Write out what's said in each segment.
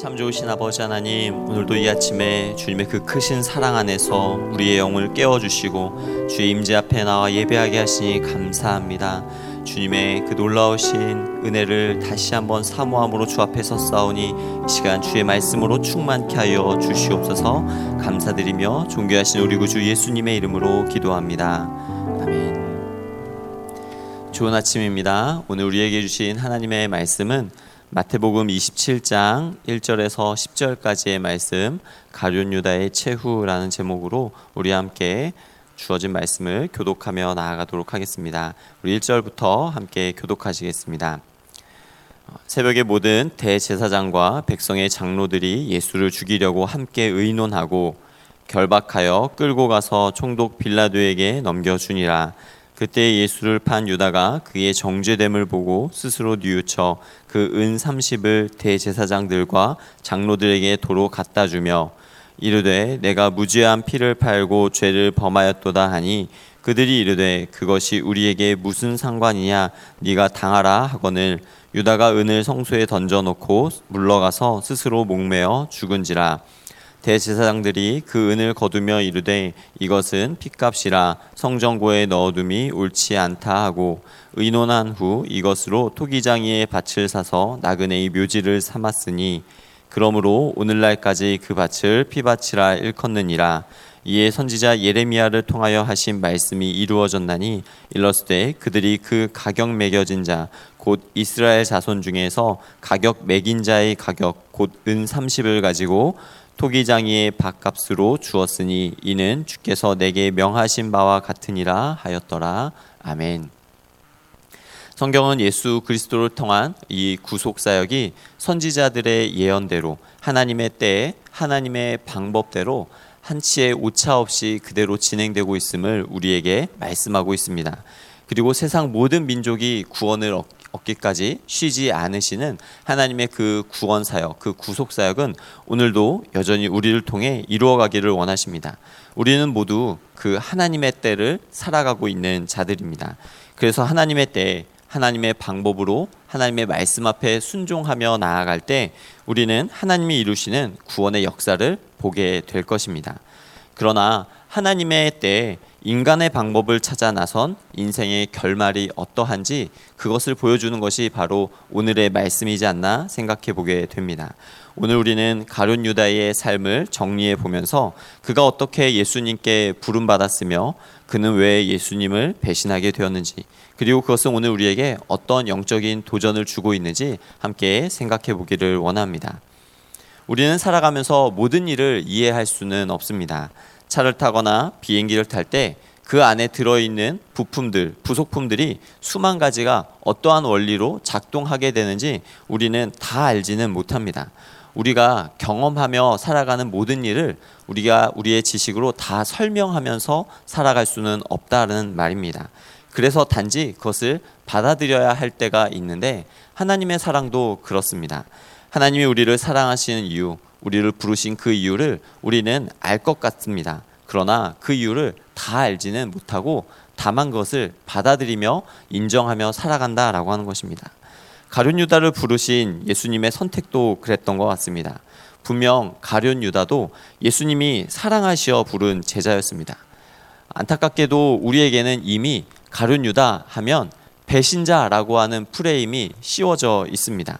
참 좋으신 아버지 하나님, 오늘도 이 아침에 주님의 그 크신 사랑 안에서 우리의 영을 깨워주시고 주의 임재 앞에 나와 예배하게 하시니 감사합니다. 주님의 그 놀라우신 은혜를 다시 한번 사모함으로 주 앞에 이 시간 주의 말씀으로 충만케 하여 주시옵소서 감사드리며 존귀하신 우리 구주 예수님의 이름으로 기도합니다. 아멘. 좋은 아침입니다. 오늘 우리에게 주신 하나님의 말씀은 마태복음 27장 1절에서 10절까지의 말씀 가룟 유다의 최후라는 제목으로 우리 함께 주어진 말씀을 교독하며 나아가도록 하겠습니다. 우리 1절부터 함께 교독하시겠습니다. 새벽에 모든 대제사장과 백성의 장로들이 예수를 죽이려고 함께 의논하고 결박하여 끌고 가서 총독 빌라도에게 넘겨주니라. 그때 예수를 판 유다가 그의 정죄됨을 보고 스스로 뉘우쳐 그 은 30을 대제사장들과 장로들에게 도로 갖다 주며 이르되 내가 무죄한 피를 팔고 죄를 범하였도다 하니 그들이 이르되 그것이 우리에게 무슨 상관이냐 네가 당하라 하거늘 유다가 은을 성소에 던져 놓고 물러가서 스스로 목매어 죽은지라 대제사장들이 그 은을 거두며 이르되 이것은 핏값이라 성정고에 넣어둠이 옳지 않다 하고 의논한 후 이것으로 토기장이의 밭을 사서 나그네의 묘지를 삼았으니 그러므로 오늘날까지 그 밭을 피밭이라 일컫느니라. 이에 선지자 예레미야를 통하여 하신 말씀이 이루어졌나니 일렀을 그들이 그 가격 매겨진 자 곧 이스라엘 자손 중에서 가격 매긴 자의 가격 곧 은 30을 가지고 토기장이의 밥값으로 주었으니 이는 주께서 내게 명하신 바와 같으니라 하였더라. 아멘. 성경은 예수 그리스도를 통한 이 구속 사역이 선지자들의 예언대로 하나님의 때에 하나님의 방법대로 한치의 오차 없이 그대로 진행되고 있음을 우리에게 말씀하고 있습니다. 그리고 세상 모든 민족이 구원을 얻 얻기까지 쉬지 않으시는 하나님의 그 구원 사역, 그 구속 사역은 오늘도 여전히 우리를 통해 이루어가기를 원하십니다. 우리는 모두 그 하나님의 때를 살아가고 있는 자들입니다. 그래서 하나님의 때, 하나님의 방법으로 하나님의 말씀 앞에 순종하며 나아갈 때 우리는 하나님이 이루시는 구원의 역사를 보게 될 것입니다. 그러나 하나님의 때 인간의 방법을 찾아 나선 인생의 결말이 어떠한지 그것을 보여주는 것이 바로 오늘의 말씀이지 않나 생각해 보게 됩니다. 오늘 우리는 가룟 유다의 삶을 정리해 보면서 그가 어떻게 예수님께 부름 받았으며 그는 왜 예수님을 배신하게 되었는지 그리고 그것은 오늘 우리에게 어떤 영적인 도전을 주고 있는지 함께 생각해 보기를 원합니다. 우리는 살아가면서 모든 일을 이해할 수는 없습니다. 차를 타거나 비행기를 탈 때 그 안에 들어있는 부품들, 부속품들이 수만 가지가 어떠한 원리로 작동하게 되는지 우리는 다 알지는 못합니다. 우리가 경험하며 살아가는 모든 일을 우리가 우리의 지식으로 다 설명하면서 살아갈 수는 없다는 말입니다. 그래서 단지 그것을 받아들여야 할 때가 있는데 하나님의 사랑도 그렇습니다. 하나님이 우리를 사랑하시는 이유, 우리를 부르신 그 이유를 우리는 알 것 같습니다. 그러나 그 이유를 다 알지는 못하고 다만 그것을 받아들이며 인정하며 살아간다라고 하는 것입니다. 가룟 유다를 부르신 예수님의 선택도 그랬던 것 같습니다. 분명 가룟 유다도 예수님이 사랑하시어 부른 제자였습니다. 안타깝게도 우리에게는 이미 가룟 유다 하면 배신자라고 하는 프레임이 씌워져 있습니다.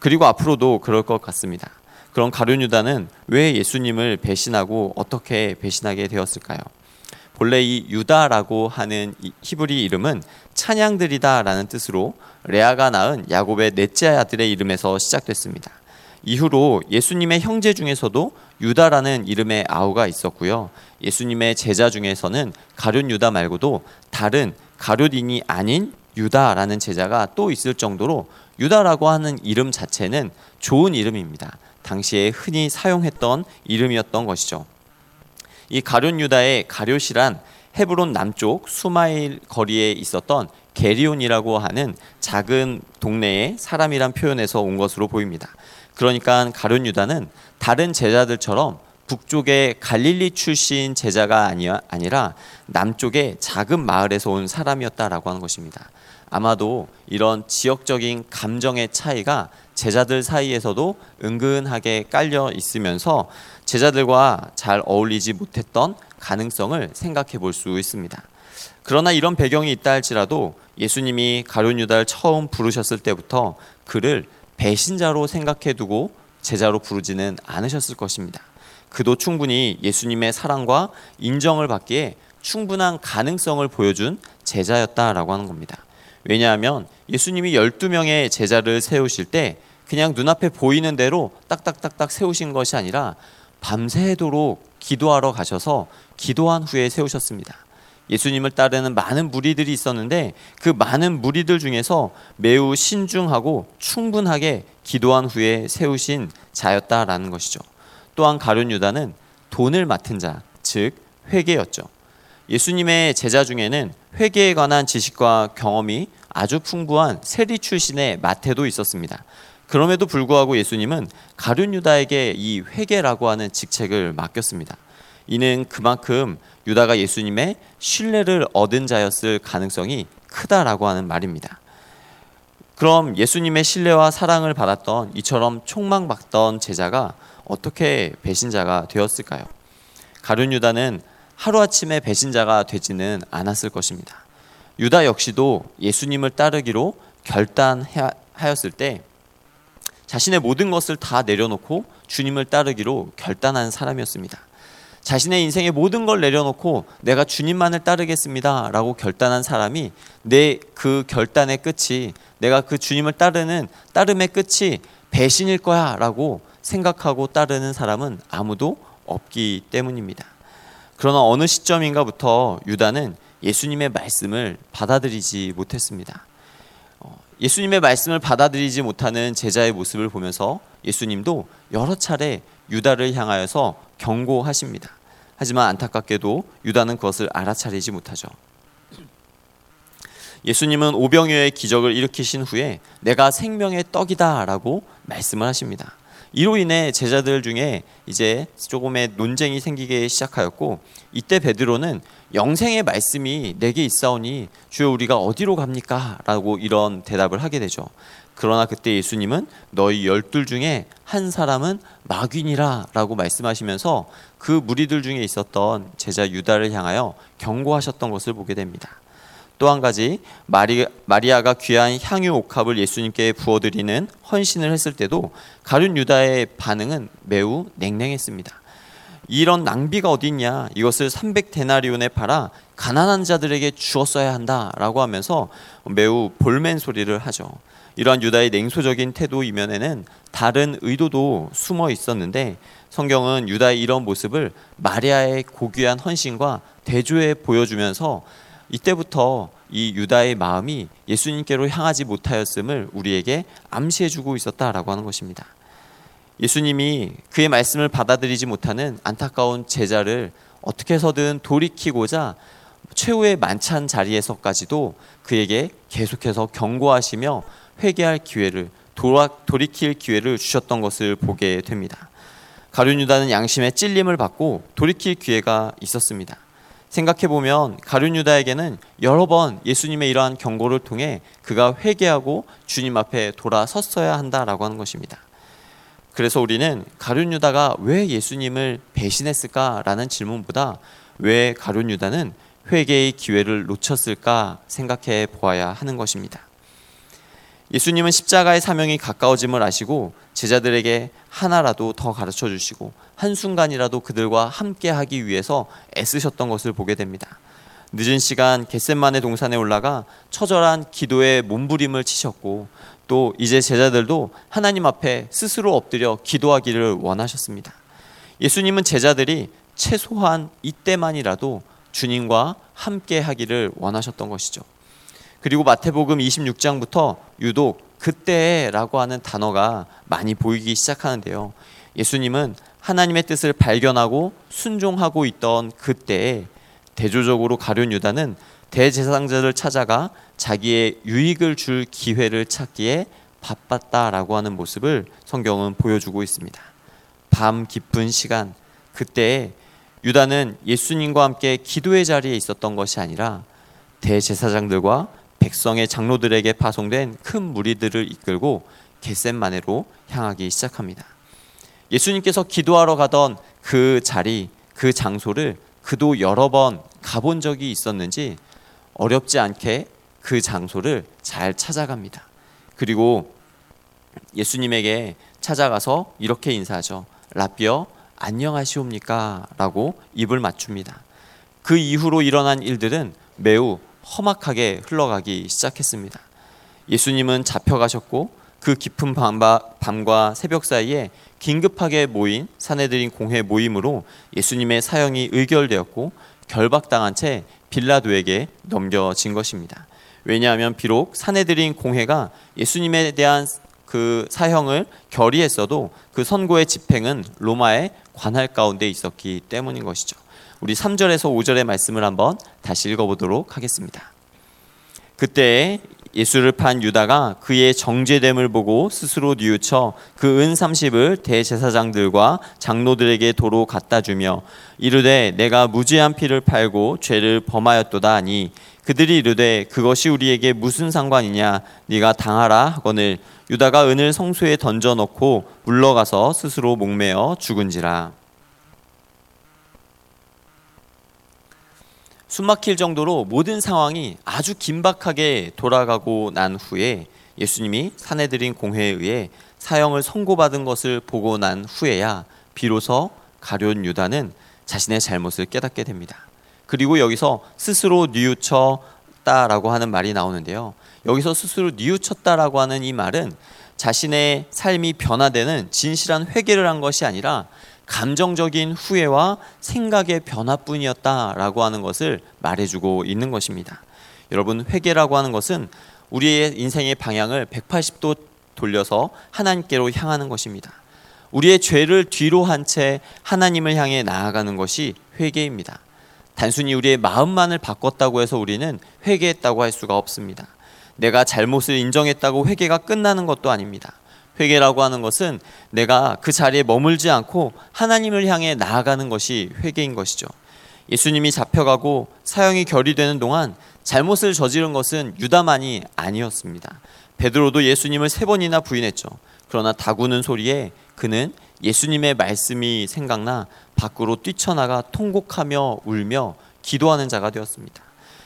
그리고 앞으로도 그럴 것 같습니다. 그런 가룟 유다는 왜 예수님을 배신하고 어떻게 배신하게 되었을까요? 본래 이 유다라고 하는 히브리 이름은 찬양들이다라는 뜻으로 레아가 낳은 야곱의 넷째 아들의 이름에서 시작됐습니다. 이후로 예수님의 형제 중에서도 유다라는 이름의 아우가 있었고요. 예수님의 제자 중에서는 가룟 유다 말고도 다른 가룟인이 아닌 유다라는 제자가 또 있을 정도로 유다라고 하는 이름 자체는 좋은 이름입니다. 당시에 흔히 사용했던 이름이었던 것이죠. 이 가룟 유다의 가룟이란 헤브론 남쪽 수마일 거리에 있었던 게리온이라고 하는 작은 동네의 사람이란 표현에서 온 것으로 보입니다. 그러니까 가룟 유다는 다른 제자들처럼 북쪽의 갈릴리 출신 제자가 아니라 남쪽의 작은 마을에서 온 사람이었다라고 하는 것입니다. 아마도 이런 지역적인 감정의 차이가 제자들 사이에서도 은근하게 깔려 있으면서 제자들과 잘 어울리지 못했던 가능성을 생각해 볼 수 있습니다. 그러나 이런 배경이 있다 할지라도 예수님이 가룟 유다를 처음 부르셨을 때부터 그를 배신자로 생각해 두고 제자로 부르지는 않으셨을 것입니다. 그도 충분히 예수님의 사랑과 인정을 받기에 충분한 가능성을 보여준 제자였다라고 하는 겁니다. 왜냐하면 예수님이 12명의 제자를 세우실 때 그냥 눈앞에 보이는 대로 딱딱딱딱 세우신 것이 아니라 밤새도록 기도하러 가셔서 기도한 후에 세우셨습니다. 예수님을 따르는 많은 무리들이 있었는데 그 많은 무리들 중에서 매우 신중하고 충분하게 기도한 후에 세우신 자였다라는 것이죠. 또한 가룟 유다는 돈을 맡은 자, 즉 회계였죠. 예수님의 제자 중에는 회계에 관한 지식과 경험이 아주 풍부한 세리 출신의 마태도 있었습니다. 그럼에도 불구하고 예수님은 가룟 유다에게 이 회계라고 하는 직책을 맡겼습니다. 이는 그만큼 유다가 예수님의 신뢰를 얻은 자였을 가능성이 크다라고 하는 말입니다. 그럼 예수님의 신뢰와 사랑을 받았던 이처럼 촉망받던 제자가 어떻게 배신자가 되었을까요? 가룟 유다는 하루아침에 배신자가 되지는 않았을 것입니다. 유다 역시도 예수님을 따르기로 결단하였을 때 자신의 모든 것을 다 내려놓고 주님을 따르기로 결단한 사람이었습니다. 자신의 인생의 모든 걸 내려놓고 내가 주님만을 따르겠습니다. 라고 결단한 사람이 내 그 결단의 끝이 내가 그 주님을 따르는 따름의 끝이 배신일 거야. 라고 생각하고 따르는 사람은 아무도 없기 때문입니다. 그러나 어느 시점인가부터 유다는 예수님의 말씀을 받아들이지 못했습니다. 어, 예수님의 말씀을 받아들이지 못하는 제자의 모습을 보면서 예수님도 여러 차례 유다를 향하여서 경고하십니다. 하지만 안타깝게도 유다는 그것을 알아차리지 못하죠. 예수님은 오병이어의 기적을 일으키신 후에 내가 생명의 떡이다라고 말씀을 하십니다. 이로 인해 제자들 중에 이제 조금의 논쟁이 생기기 시작하였고 이때 베드로는 영생의 말씀이 내게 있사오니 주여 우리가 어디로 갑니까? 라고 이런 대답을 하게 되죠. 그러나 그때 예수님은 너희 열둘 중에 한 사람은 마귀니라 라고 말씀하시면서 그 무리들 중에 있었던 제자 유다를 향하여 경고하셨던 것을 보게 됩니다. 또 한 가지 마리, 마리아가 귀한 향유 옥합을 예수님께 부어드리는 헌신을 했을 때도 가룟 유다의 반응은 매우 냉랭했습니다. 이런 낭비가 어딨냐 이것을 300데나리온에 팔아 가난한 자들에게 주었어야 한다라고 하면서 매우 볼멘 소리를 하죠. 이러한 유다의 냉소적인 태도 이면에는 다른 의도도 숨어 있었는데 성경은 유다의 이런 모습을 마리아의 고귀한 헌신과 대조해 보여주면서 이때부터 이 유다의 마음이 예수님께로 향하지 못하였음을 우리에게 암시해 주고 있었다라고 하는 것입니다. 예수님이 그의 말씀을 받아들이지 못하는 안타까운 제자를 어떻게 해서든 돌이키고자 최후의 만찬 자리에서까지도 그에게 계속해서 경고하시며 회개할 기회를 돌아, 돌이킬 기회를 주셨던 것을 보게 됩니다. 가룟 유다는 양심의 찔림을 받고 돌이킬 기회가 있었습니다. 생각해 보면 가룟 유다에게는 여러 번 예수님의 이러한 경고를 통해 그가 회개하고 주님 앞에 돌아섰어야 한다라고 하는 것입니다. 그래서 우리는 가룟 유다가 왜 예수님을 배신했을까라는 질문보다 왜 가룟 유다는 회개의 기회를 놓쳤을까 생각해 보아야 하는 것입니다. 예수님은 십자가의 사명이 가까워짐을 아시고 제자들에게 하나라도 더 가르쳐 주시고 한순간이라도 그들과 함께 하기 위해서 애쓰셨던 것을 보게 됩니다. 늦은 시간 겟셋만의 동산에 올라가 처절한 기도에 몸부림을 치셨고 또 이제 제자들도 하나님 앞에 스스로 엎드려 기도하기를 원하셨습니다. 예수님은 제자들이 최소한 이때만이라도 주님과 함께 하기를 원하셨던 것이죠. 그리고 마태복음 26장부터 유독 그때라고 하는 단어가 많이 보이기 시작하는데요. 예수님은 하나님의 뜻을 발견하고 순종하고 있던 그때에 대조적으로 가룟 유다는 대제사장들을 찾아가 자기의 유익을 줄 기회를 찾기에 바빴다라고 하는 모습을 성경은 보여주고 있습니다. 밤 깊은 시간 그때에 유다는 예수님과 함께 기도의 자리에 있었던 것이 아니라 대제사장들과 백성의 장로들에게 파송된 큰 무리들을 이끌고 겟셋마네로 향하기 시작합니다. 예수님께서 기도하러 가던 그 자리, 그 장소를 그도 여러 번 가본 적이 있었는지 어렵지 않게 그 장소를 잘 찾아갑니다. 그리고 예수님에게 찾아가서 이렇게 인사하죠. 라비어 안녕하시옵니까? 라고 입을 맞춥니다. 그 이후로 일어난 일들은 매우 험악하게 흘러가기 시작했습니다. 예수님은 잡혀가셨고 그 깊은 밤과 새벽 사이에 긴급하게 모인 사내들인 공회 모임으로 예수님의 사형이 의결되었고 결박당한 채 빌라도에게 넘겨진 것입니다. 왜냐하면 비록 사내들인 공회가 예수님에 대한 그 사형을 결의했어도 그 선고의 집행은 로마의 관할 가운데 있었기 때문인 것이죠. 우리 3절에서 5절의 말씀을 한번 다시 읽어보도록 하겠습니다. 그때 예수를 판 유다가 그의 정죄됨을 보고 스스로 뉘우쳐 그 은 30을 대제사장들과 장로들에게 도로 갖다 주며 이르되 내가 무죄한 피를 팔고 죄를 범하였도다 하니 그들이 이르되 그것이 우리에게 무슨 상관이냐 네가 당하라 하거늘 유다가 은을 성소에 던져 놓고 물러가서 스스로 목매어 죽은지라 숨막힐 정도로 모든 상황이 아주 긴박하게 돌아가고 난 후에 예수님이 사내들인 공회에 의해 사형을 선고받은 것을 보고 난 후에야 비로소 가룟 유다는 자신의 잘못을 깨닫게 됩니다. 그리고 여기서 스스로 뉘우쳤다라고 하는 말이 나오는데요. 여기서 스스로 뉘우쳤다라고 하는 이 말은 자신의 삶이 변화되는 진실한 회개를 한 것이 아니라 감정적인 후회와 생각의 변화뿐이었다라고 하는 것을 말해주고 있는 것입니다. 여러분 회개라고 하는 것은 우리의 인생의 방향을 180도 돌려서 하나님께로 향하는 것입니다. 우리의 죄를 뒤로 한 채 하나님을 향해 나아가는 것이 회개입니다. 단순히 우리의 마음만을 바꿨다고 해서 우리는 회개했다고 할 수가 없습니다. 내가 잘못을 인정했다고 회개가 끝나는 것도 아닙니다. 회개라고 하는 것은 내가 그 자리에 머물지 않고 하나님을 향해 나아가는 것이 회개인 것이죠. 예수님이 잡혀가고 사형이 결의되는 동안 잘못을 저지른 것은 유다만이 아니었습니다. 베드로도 예수님을 세 번이나 부인했죠. 그러나 다구는 소리에 그는 예수님의 말씀이 생각나 밖으로 뛰쳐나가 통곡하며 울며 기도하는 자가 되었습니다.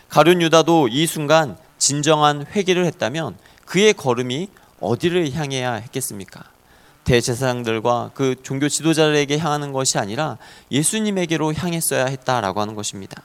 가룟 유다도 이 순간 진정한 회개를 했다면 그의 걸음이 어디를 향해야 했겠습니까? 대제사장들과 그 종교 지도자들에게 향하는 것이 아니라 예수님에게로 향했어야 했다라고 하는 것입니다.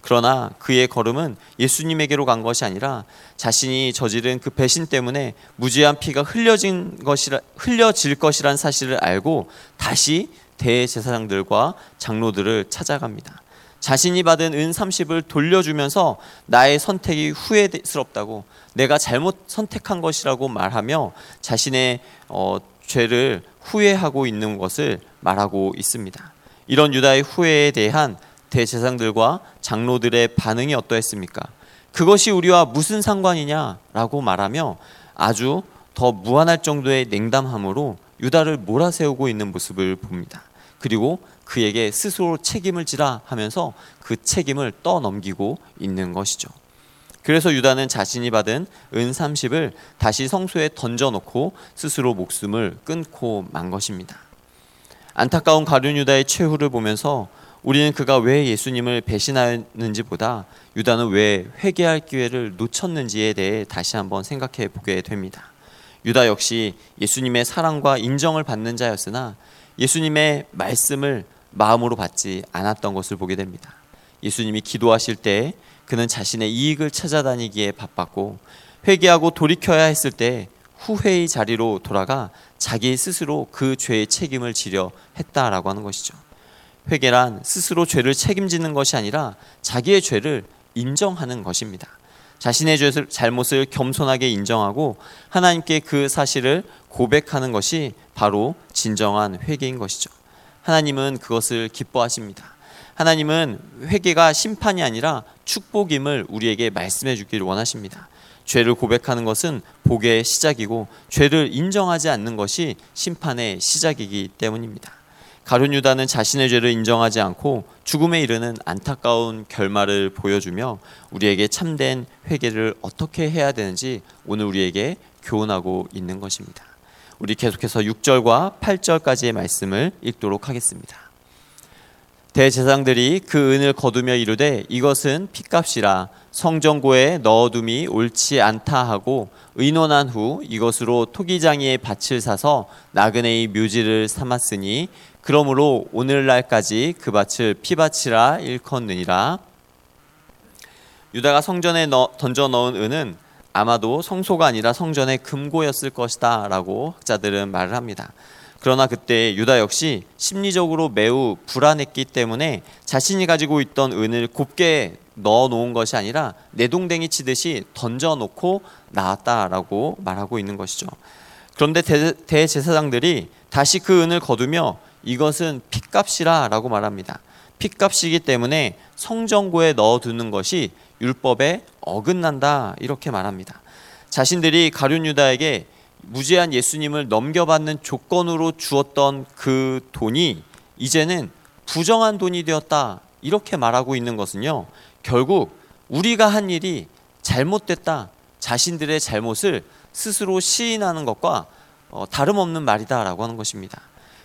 그러나 그의 걸음은 예수님에게로 간 것이 아니라 자신이 저지른 그 배신 때문에 무죄한 피가 흘려진 것이라 흘려질 것이란 사실을 알고 다시 대제사장들과 장로들을 찾아갑니다. 자신이 받은 은 30을 돌려주면서 나의 선택이 후회스럽다고 내가 잘못 선택한 것이라고 말하며 자신의 어, 죄를 후회하고 있는 것을 말하고 있습니다. 이런 유다의 후회에 대한 대제사장들과 장로들의 반응이 어떠했습니까? 그것이 우리와 무슨 상관이냐라고 말하며 아주 더 무한할 정도의 냉담함으로 유다를 몰아세우고 있는 모습을 봅니다. 그리고 그에게 스스로 책임을 지라 하면서 그 책임을 떠넘기고 있는 것이죠. 그래서 유다는 자신이 받은 은 30을 다시 성소에 던져놓고 스스로 목숨을 끊고 만 것입니다. 안타까운 가룟 유다의 최후를 보면서 우리는 그가 왜 예수님을 배신하였는지보다 유다는 왜 회개할 기회를 놓쳤는지에 대해 다시 한번 생각해 보게 됩니다. 유다 역시 예수님의 사랑과 인정을 받는 자였으나 예수님의 말씀을 마음으로 받지 않았던 것을 보게 됩니다. 예수님이 기도하실 때 그는 자신의 이익을 찾아다니기에 바빴고 회개하고 돌이켜야 했을 때 후회의 자리로 돌아가 자기 스스로 그 죄의 책임을 지려 했다라고 하는 것이죠. 회개란 스스로 죄를 책임지는 것이 아니라 자기의 죄를 인정하는 것입니다. 자신의 잘못을 겸손하게 인정하고 하나님께 그 사실을 고백하는 것이 바로 진정한 회개인 것이죠. 하나님은 그것을 기뻐하십니다. 하나님은 회개가 심판이 아니라 축복임을 우리에게 말씀해 주기를 원하십니다. 죄를 고백하는 것은 복의 시작이고 죄를 인정하지 않는 것이 심판의 시작이기 때문입니다. 가룟 유다는 자신의 죄를 인정하지 않고 죽음에 이르는 안타까운 결말을 보여주며 우리에게 참된 회개를 어떻게 해야 되는지 오늘 우리에게 교훈하고 있는 것입니다. 우리 계속해서 6절과 8절까지의 말씀을 읽도록 하겠습니다. 대제사장들이 그 은을 거두며 이르되 이것은 핏값이라 성전고에 넣어둠이 옳지 않다 하고 의논한 후 이것으로 토기장이의 밭을 사서 나그네의 묘지를 삼았으니 그러므로 오늘날까지 그 밭을 피밭이라 일컫느니라. 유다가 성전에 넣, 던져 넣은 은은 아마도 성소가 아니라 성전의 금고였을 것이다라고 학자들은 말을 합니다. 그러나 그때 유다 역시 심리적으로 매우 불안했기 때문에 자신이 가지고 있던 은을 곱게 넣어 놓은 것이 아니라 내동댕이 치듯이 던져 놓고 나왔다라고 말하고 있는 것이죠. 그런데 대, 대제사장들이 다시 그 은을 거두며 이것은 핏값이라라고 말합니다. 핏값이기 때문에 성전고에 넣어두는 것이 율법에 어긋난다 이렇게 말합니다. 자신들이 가룟 유다에게 무죄한 예수님을 넘겨받는 조건으로 주었던 그 돈이 이제는 부정한 돈이 되었다 이렇게 말하고 있는 것은요 결국 우리가 한 일이 잘못됐다 자신들의 잘못을 스스로 시인하는 것과 어, 다름없는 말이다라고 하는 것입니다.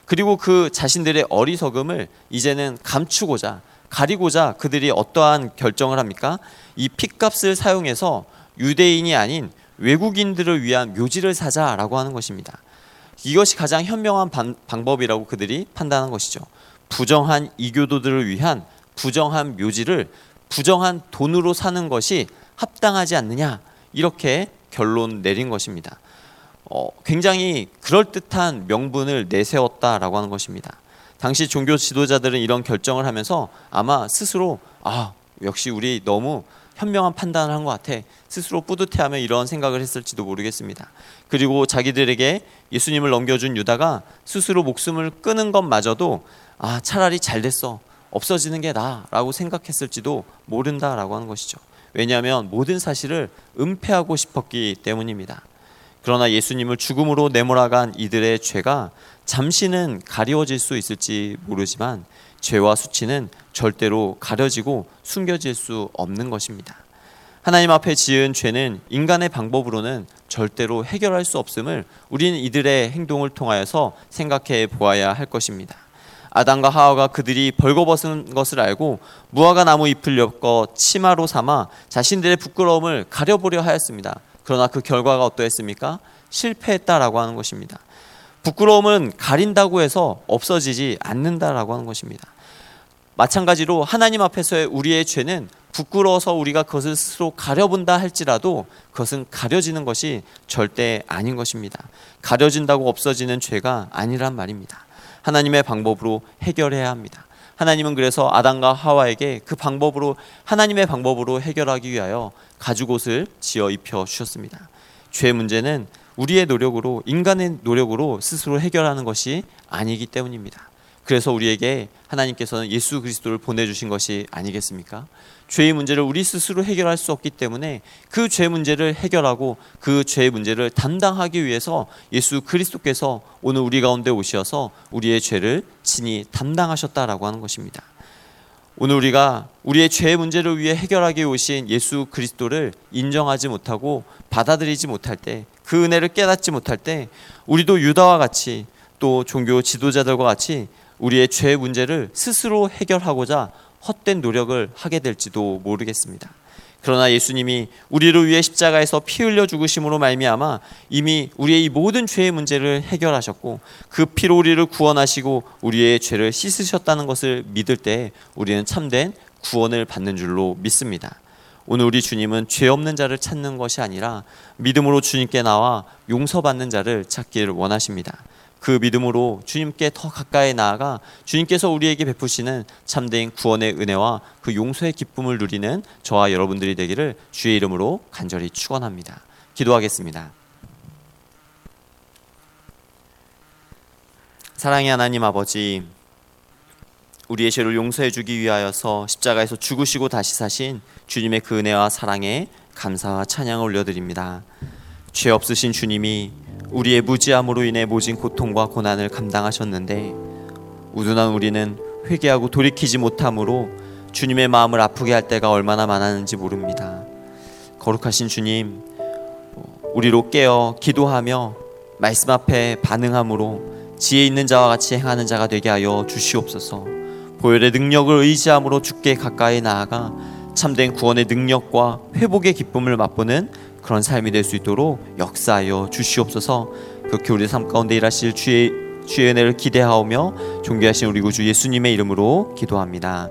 그리고 그 자신들의 어리석음을 이제는 감추고자 가리고자 그들이 어떠한 결정을 합니까? 이 핏값을 사용해서 유대인이 아닌 외국인들을 위한 묘지를 사자라고 하는 것입니다. 이것이 가장 현명한 반, 방법이라고 그들이 판단한 것이죠. 부정한 이교도들을 위한 부정한 묘지를 부정한 돈으로 사는 것이 합당하지 않느냐 이렇게 결론 내린 것입니다. 어, 굉장히 그럴듯한 명분을 내세웠다라고 하는 것입니다. 당시 종교 지도자들은 이런 결정을 하면서 아마 스스로 아 역시 우리 너무 현명한 판단을 한 것 같아 스스로 뿌듯해하며 이런 생각을 했을지도 모르겠습니다. 그리고 자기들에게 예수님을 넘겨준 유다가 스스로 목숨을 끊은 것마저도 아 차라리 잘 됐어 없어지는 게 나라고 생각했을지도 모른다라고 하는 것이죠. 왜냐하면 모든 사실을 은폐하고 싶었기 때문입니다. 그러나 예수님을 죽음으로 내몰아간 이들의 죄가 잠시는 가리워질 수 있을지 모르지만 죄와 수치는 절대로 가려지고 숨겨질 수 없는 것입니다. 하나님 앞에 지은 죄는 인간의 방법으로는 절대로 해결할 수 없음을 우리는 이들의 행동을 통하여서 생각해 보아야 할 것입니다. 아담과 하와가 그들이 벌거벗은 것을 알고 무화과 나무 잎을 엮어 치마로 삼아 자신들의 부끄러움을 가려보려 하였습니다. 그러나 그 결과가 어떠했습니까? 실패했다라고 하는 것입니다. 부끄러움은 가린다고 해서 없어지지 않는다라고 하는 것입니다. 마찬가지로 하나님 앞에서의 우리의 죄는 부끄러워서 우리가 그것을 스스로 가려본다 할지라도 그것은 가려지는 것이 절대 아닌 것입니다. 가려진다고 없어지는 죄가 아니란 말입니다. 하나님의 방법으로 해결해야 합니다. 하나님은 그래서 아담과 하와에게 그 방법으로 하나님의 방법으로 해결하기 위하여 가죽옷을 지어 입혀 주셨습니다. 죄 문제는 우리의 노력으로 인간의 노력으로 스스로 해결하는 것이 아니기 때문입니다. 그래서 우리에게 하나님께서는 예수 그리스도를 보내주신 것이 아니겠습니까? 죄의 문제를 우리 스스로 해결할 수 없기 때문에 그 죄 문제를 해결하고 그 죄의 문제를 담당하기 위해서 예수 그리스도께서 오늘 우리 가운데 오셔서 우리의 죄를 친히 담당하셨다라고 하는 것입니다. 오늘 우리가 우리의 죄의 문제를 위해 해결하기 오신 예수 그리스도를 인정하지 못하고 받아들이지 못할 때, 그 은혜를 깨닫지 못할 때, 우리도 유다와 같이 또 종교 지도자들과 같이 우리의 죄의 문제를 스스로 해결하고자 헛된 노력을 하게 될지도 모르겠습니다. 그러나 예수님이 우리를 위해 십자가에서 피 흘려 죽으심으로 말미암아 이미 우리의 이 모든 죄의 문제를 해결하셨고 그 피로 우리를 구원하시고 우리의 죄를 씻으셨다는 것을 믿을 때 우리는 참된 구원을 받는 줄로 믿습니다. 오늘 우리 주님은 죄 없는 자를 찾는 것이 아니라 믿음으로 주님께 나와 용서받는 자를 찾기를 원하십니다. 그 믿음으로 주님께 더 가까이 나아가 주님께서 우리에게 베푸시는 참된 구원의 은혜와 그 용서의 기쁨을 누리는 저와 여러분들이 되기를 주의 이름으로 간절히 축원합니다. 기도하겠습니다. 사랑의 하나님 아버지 우리의 죄를 용서해 주기 위하여서 십자가에서 죽으시고 다시 사신 주님의 그 은혜와 사랑에 감사와 찬양을 올려드립니다. 죄 없으신 주님이 우리의 무지함으로 인해 모진 고통과 고난을 감당하셨는데 우둔한 우리는 회개하고 돌이키지 못함으로 주님의 마음을 아프게 할 때가 얼마나 많았는지 모릅니다. 거룩하신 주님, 우리로 깨어 기도하며 말씀 앞에 반응함으로 지혜 있는 자와 같이 행하는 자가 되게 하여 주시옵소서. 보혈의 능력을 의지함으로 주께 가까이 나아가 참된 구원의 능력과 회복의 기쁨을 맛보는 그런 삶이 될 수 있도록 역사하여 주시옵소서. 그렇게 우리 삶 가운데 일하실 주의 주의 은혜를 기대하오며 존귀하신 우리 구주 예수님의 이름으로 기도합니다.